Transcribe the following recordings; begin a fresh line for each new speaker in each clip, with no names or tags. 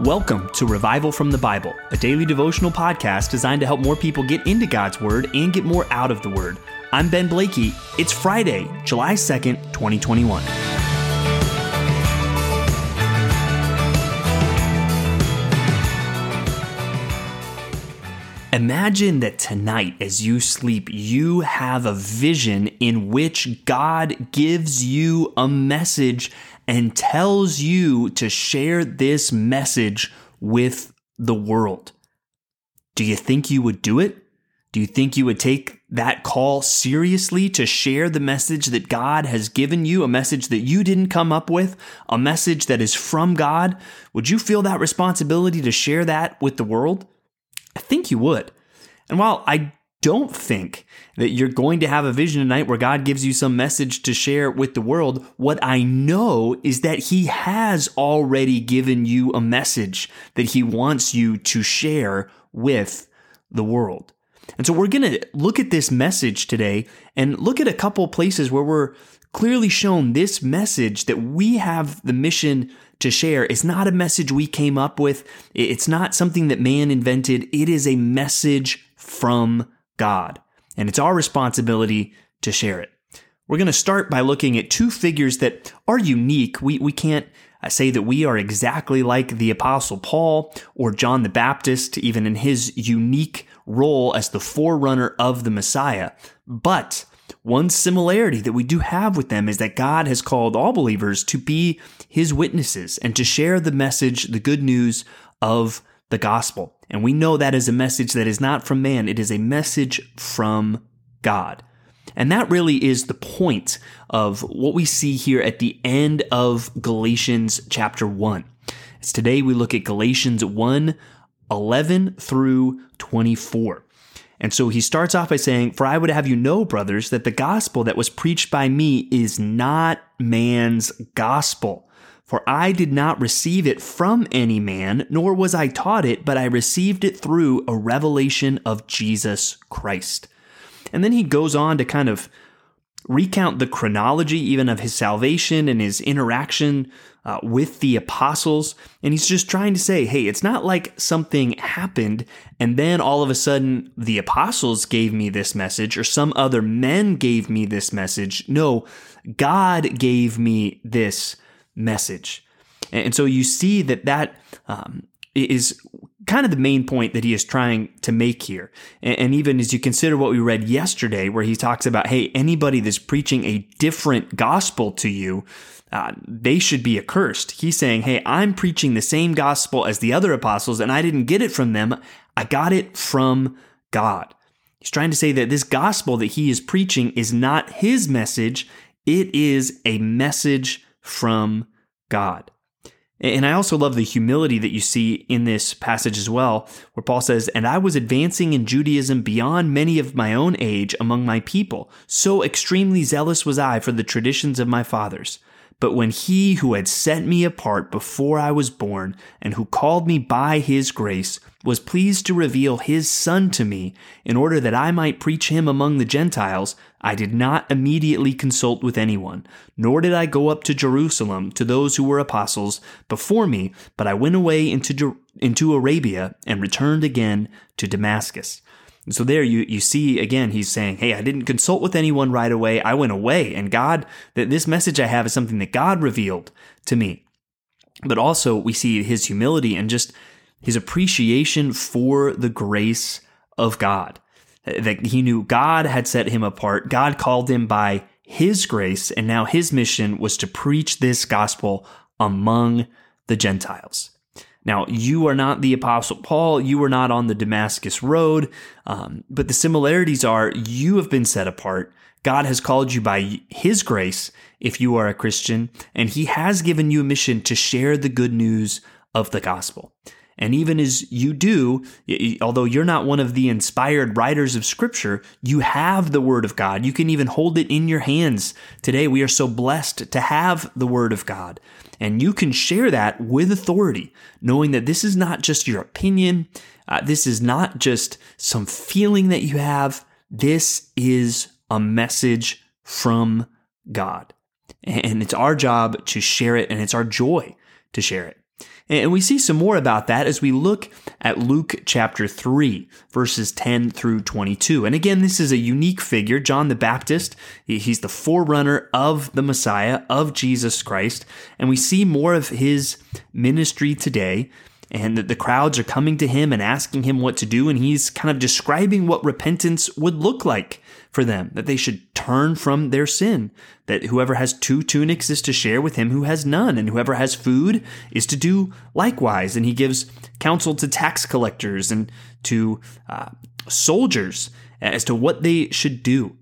Welcome to Revival from the Bible, a daily devotional podcast designed to help more people get into God's Word and get more out of the Word. I'm Ben Blakey. It's Friday, July 2nd, 2021. Imagine that tonight, as you sleep, you have a vision in which God gives you a message and tells you to share this message with the world. Do you think you would do it? Do you think you would take that call seriously to share the message that God has given you, a message that you didn't come up with, a message that is from God? Would you feel that responsibility to share that with the world? I think you would. And while I don't think that you're going to have a vision tonight where God gives you some message to share with the world. What I know is that He has already given you a message that He wants you to share with the world. And so we're going to look at this message today and look at a couple places where we're clearly shown this message that we have the mission to share It's not a message we came up with. It's not something that man invented. It is a message from God, and it's our responsibility to share it. We're going to start by looking at two figures that are unique. We, we can't uh, say that we are exactly like the Apostle Paul or John the Baptist, even in his unique role as the forerunner of the Messiah. But one similarity that we do have with them is that God has called all believers to be his witnesses and to share the message, the good news of the gospel. And we know that is a message that is not from man, it is a message from God. And that really is the point of what we see here at the end of Galatians chapter 1. As today we look at Galatians 1 11 through 24. And so he starts off by saying, For I would have you know, brothers, that the gospel that was preached by me is not man's gospel. For I did not receive it from any man, nor was I taught it, but I received it through a revelation of Jesus Christ. And then he goes on to kind of recount the chronology even of his salvation and his interaction uh, with the apostles. And he's just trying to say, hey, it's not like something happened and then all of a sudden the apostles gave me this message or some other men gave me this message. No, God gave me this message. And so you see that that um, is kind of the main point that he is trying to make here. And even as you consider what we read yesterday, where he talks about, hey, anybody that's preaching a different gospel to you, uh, they should be accursed. He's saying, hey, I'm preaching the same gospel as the other apostles, and I didn't get it from them. I got it from God. He's trying to say that this gospel that he is preaching is not his message, it is a message from God. And I also love the humility that you see in this passage as well, where Paul says, And I was advancing in Judaism beyond many of my own age among my people. So extremely zealous was I for the traditions of my fathers. But when he who had set me apart before I was born, and who called me by his grace, was pleased to reveal his Son to me, in order that I might preach him among the Gentiles, I did not immediately consult with anyone, nor did I go up to Jerusalem to those who were apostles before me, but I went away into, into Arabia and returned again to Damascus. So there you, you see again, he's saying, Hey, I didn't consult with anyone right away. I went away and God, that this message I have is something that God revealed to me. But also we see his humility and just his appreciation for the grace of God. That he knew God had set him apart. God called him by his grace, and now his mission was to preach this gospel among the Gentiles. Now, you are not the Apostle Paul, you are not on the Damascus Road, um, but the similarities are you have been set apart. God has called you by His grace if you are a Christian, and He has given you a mission to share the good news of the gospel. And even as you do, although you're not one of the inspired writers of scripture, you have the word of God. You can even hold it in your hands. Today, we are so blessed to have the word of God. And you can share that with authority, knowing that this is not just your opinion. Uh, this is not just some feeling that you have. This is a message from God. And it's our job to share it, and it's our joy to share it. And we see some more about that as we look at Luke chapter 3, verses 10 through 22. And again, this is a unique figure, John the Baptist. He's the forerunner of the Messiah, of Jesus Christ. And we see more of his ministry today and that the crowds are coming to him and asking him what to do. And he's kind of describing what repentance would look like for them, that they should turn from their sin, that whoever has two tunics is to share with him who has none, and whoever has food is to do likewise. And he gives counsel to tax collectors and to uh, soldiers as to what they should do.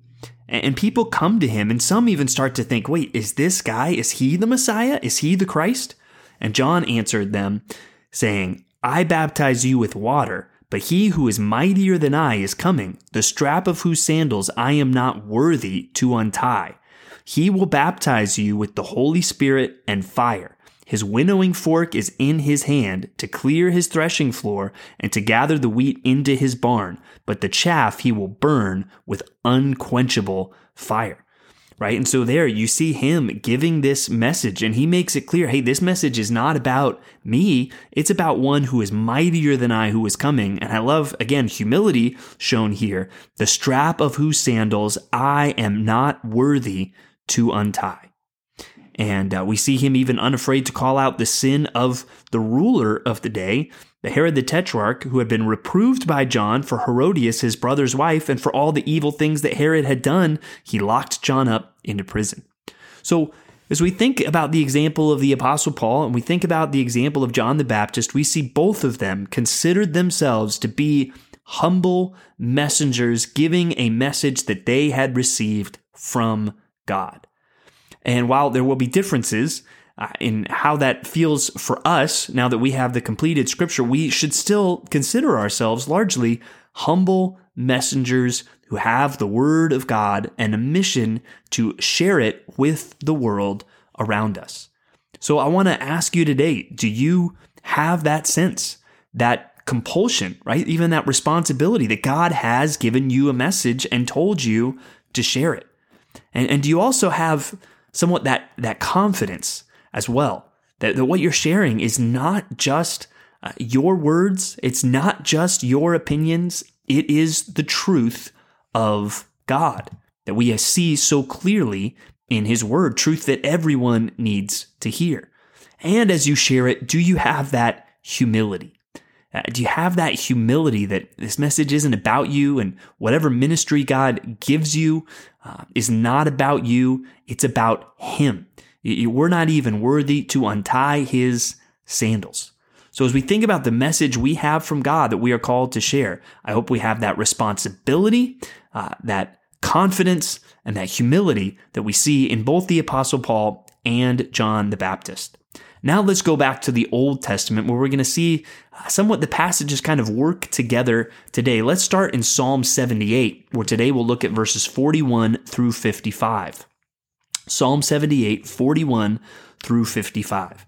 And people come to him, and some even start to think, wait, is this guy, is he the Messiah? Is he the Christ? And John answered them, saying, I baptize you with water but he who is mightier than I is coming, the strap of whose sandals I am not worthy to untie. He will baptize you with the Holy Spirit and fire. His winnowing fork is in his hand to clear his threshing floor and to gather the wheat into his barn, but the chaff he will burn with unquenchable fire right? And so there you see him giving this message, and he makes it clear hey, this message is not about me, it's about one who is mightier than I who is coming. And I love, again, humility shown here, the strap of whose sandals I am not worthy to untie. And uh, we see him even unafraid to call out the sin of the ruler of the day, the Herod the Tetrarch, who had been reproved by John for Herodias, his brother's wife, and for all the evil things that Herod had done, he locked John up into prison. So, as we think about the example of the Apostle Paul and we think about the example of John the Baptist, we see both of them considered themselves to be humble messengers giving a message that they had received from God. And while there will be differences Uh, in how that feels for us now that we have the completed scripture, we should still consider ourselves largely humble messengers who have the word of God and a mission to share it with the world around us. So I want to ask you today, do you have that sense, that compulsion, right? Even that responsibility that God has given you a message and told you to share it? And, and do you also have somewhat that, that confidence as well. That, that what you're sharing is not just uh, your words, it's not just your opinions, it is the truth of God that we see so clearly in His Word, truth that everyone needs to hear. And as you share it, do you have that humility? Uh, do you have that humility that this message isn't about you and whatever ministry God gives you uh, is not about you, it's about Him. We're not even worthy to untie His sandals. So, as we think about the message we have from God that we are called to share, I hope we have that responsibility, uh, that confidence, and that humility that we see in both the Apostle Paul and John the Baptist. Now let's go back to the Old Testament where we're going to see uh, somewhat the passages kind of work together today. Let's start in Psalm 78, where today we'll look at verses 41 through 55. Psalm 78, 41 through 55.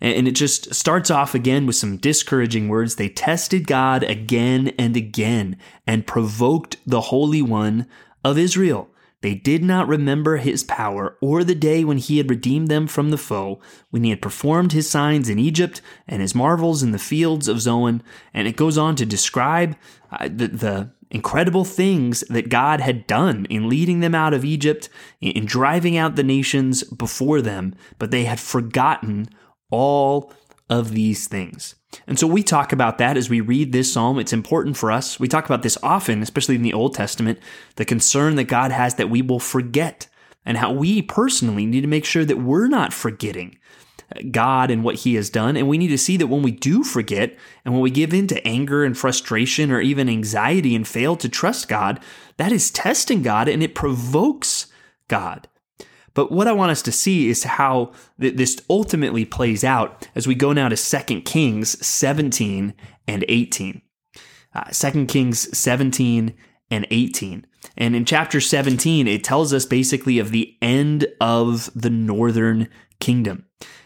And it just starts off again with some discouraging words. They tested God again and again and provoked the Holy One of Israel. They did not remember his power or the day when he had redeemed them from the foe, when he had performed his signs in Egypt and his marvels in the fields of Zoan. And it goes on to describe uh, the, the incredible things that God had done in leading them out of Egypt, in driving out the nations before them, but they had forgotten all of these things. And so we talk about that as we read this psalm. It's important for us. We talk about this often, especially in the Old Testament, the concern that God has that we will forget and how we personally need to make sure that we're not forgetting God and what he has done. And we need to see that when we do forget and when we give in to anger and frustration or even anxiety and fail to trust God, that is testing God and it provokes God. But what I want us to see is how this ultimately plays out as we go now to 2 Kings 17 and 18. Uh, 2 Kings 17 and 18. And in chapter 17, it tells us basically of the end of the northern kingdom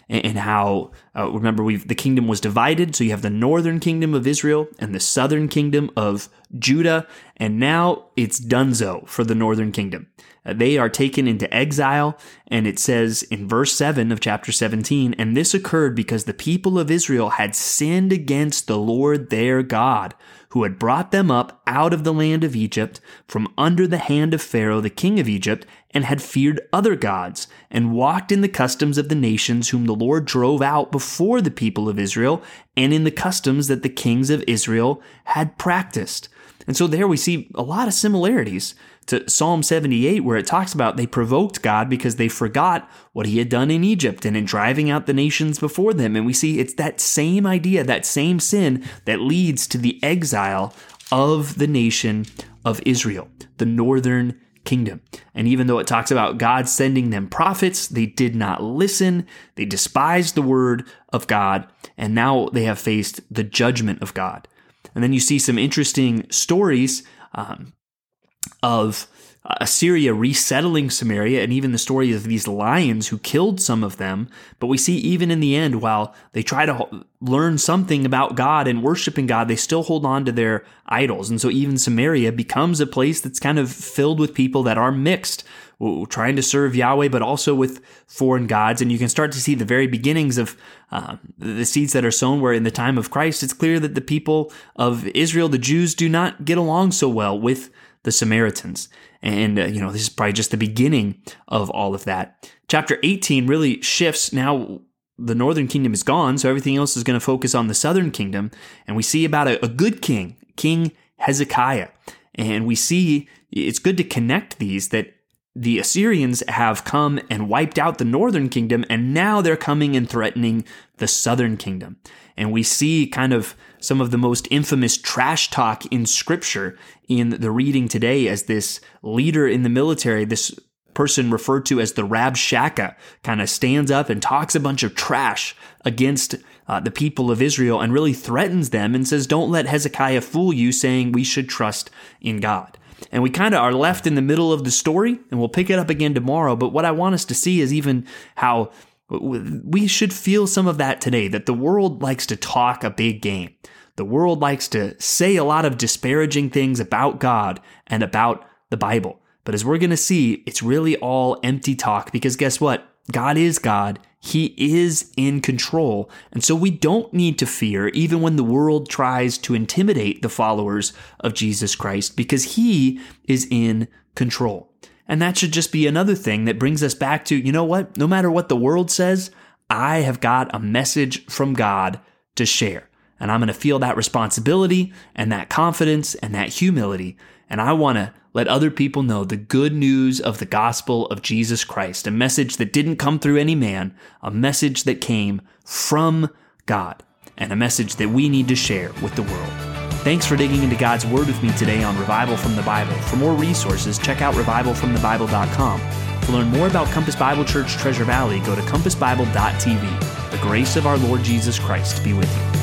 and how uh, remember we the kingdom was divided so you have the northern kingdom of Israel and the southern kingdom of Judah, and now it's Dunzo for the northern kingdom. Uh, they are taken into exile, and it says in verse 7 of chapter 17, and this occurred because the people of Israel had sinned against the Lord their God, who had brought them up out of the land of Egypt from under the hand of Pharaoh, the king of Egypt, and had feared other gods, and walked in the customs of the nations whom the Lord drove out before the people of Israel, and in the customs that the kings of Israel had practiced. And so there we see a lot of similarities to Psalm 78, where it talks about they provoked God because they forgot what he had done in Egypt and in driving out the nations before them. And we see it's that same idea, that same sin that leads to the exile of the nation of Israel, the northern kingdom. And even though it talks about God sending them prophets, they did not listen. They despised the word of God. And now they have faced the judgment of God. And then you see some interesting stories um, of Assyria resettling Samaria and even the story of these lions who killed some of them. But we see even in the end, while they try to learn something about God and worshiping God, they still hold on to their idols. And so even Samaria becomes a place that's kind of filled with people that are mixed, trying to serve Yahweh, but also with foreign gods. And you can start to see the very beginnings of uh, the seeds that are sown, where in the time of Christ, it's clear that the people of Israel, the Jews, do not get along so well with the Samaritans. And, uh, you know, this is probably just the beginning of all of that. Chapter 18 really shifts. Now, the northern kingdom is gone, so everything else is going to focus on the southern kingdom. And we see about a, a good king, King Hezekiah. And we see it's good to connect these that the Assyrians have come and wiped out the northern kingdom, and now they're coming and threatening the southern kingdom. And we see kind of some of the most infamous trash talk in scripture in the reading today as this leader in the military, this person referred to as the Rabshakeh, kind of stands up and talks a bunch of trash against uh, the people of Israel and really threatens them and says, Don't let Hezekiah fool you, saying we should trust in God. And we kind of are left in the middle of the story, and we'll pick it up again tomorrow. But what I want us to see is even how we should feel some of that today that the world likes to talk a big game. The world likes to say a lot of disparaging things about God and about the Bible. But as we're going to see, it's really all empty talk because guess what? God is God. He is in control. And so we don't need to fear even when the world tries to intimidate the followers of Jesus Christ because he is in control. And that should just be another thing that brings us back to, you know what? No matter what the world says, I have got a message from God to share. And I'm going to feel that responsibility and that confidence and that humility. And I want to let other people know the good news of the gospel of Jesus Christ, a message that didn't come through any man, a message that came from God, and a message that we need to share with the world. Thanks for digging into God's Word with me today on Revival from the Bible. For more resources, check out revivalfromthebible.com. To learn more about Compass Bible Church Treasure Valley, go to compassbible.tv. The grace of our Lord Jesus Christ be with you.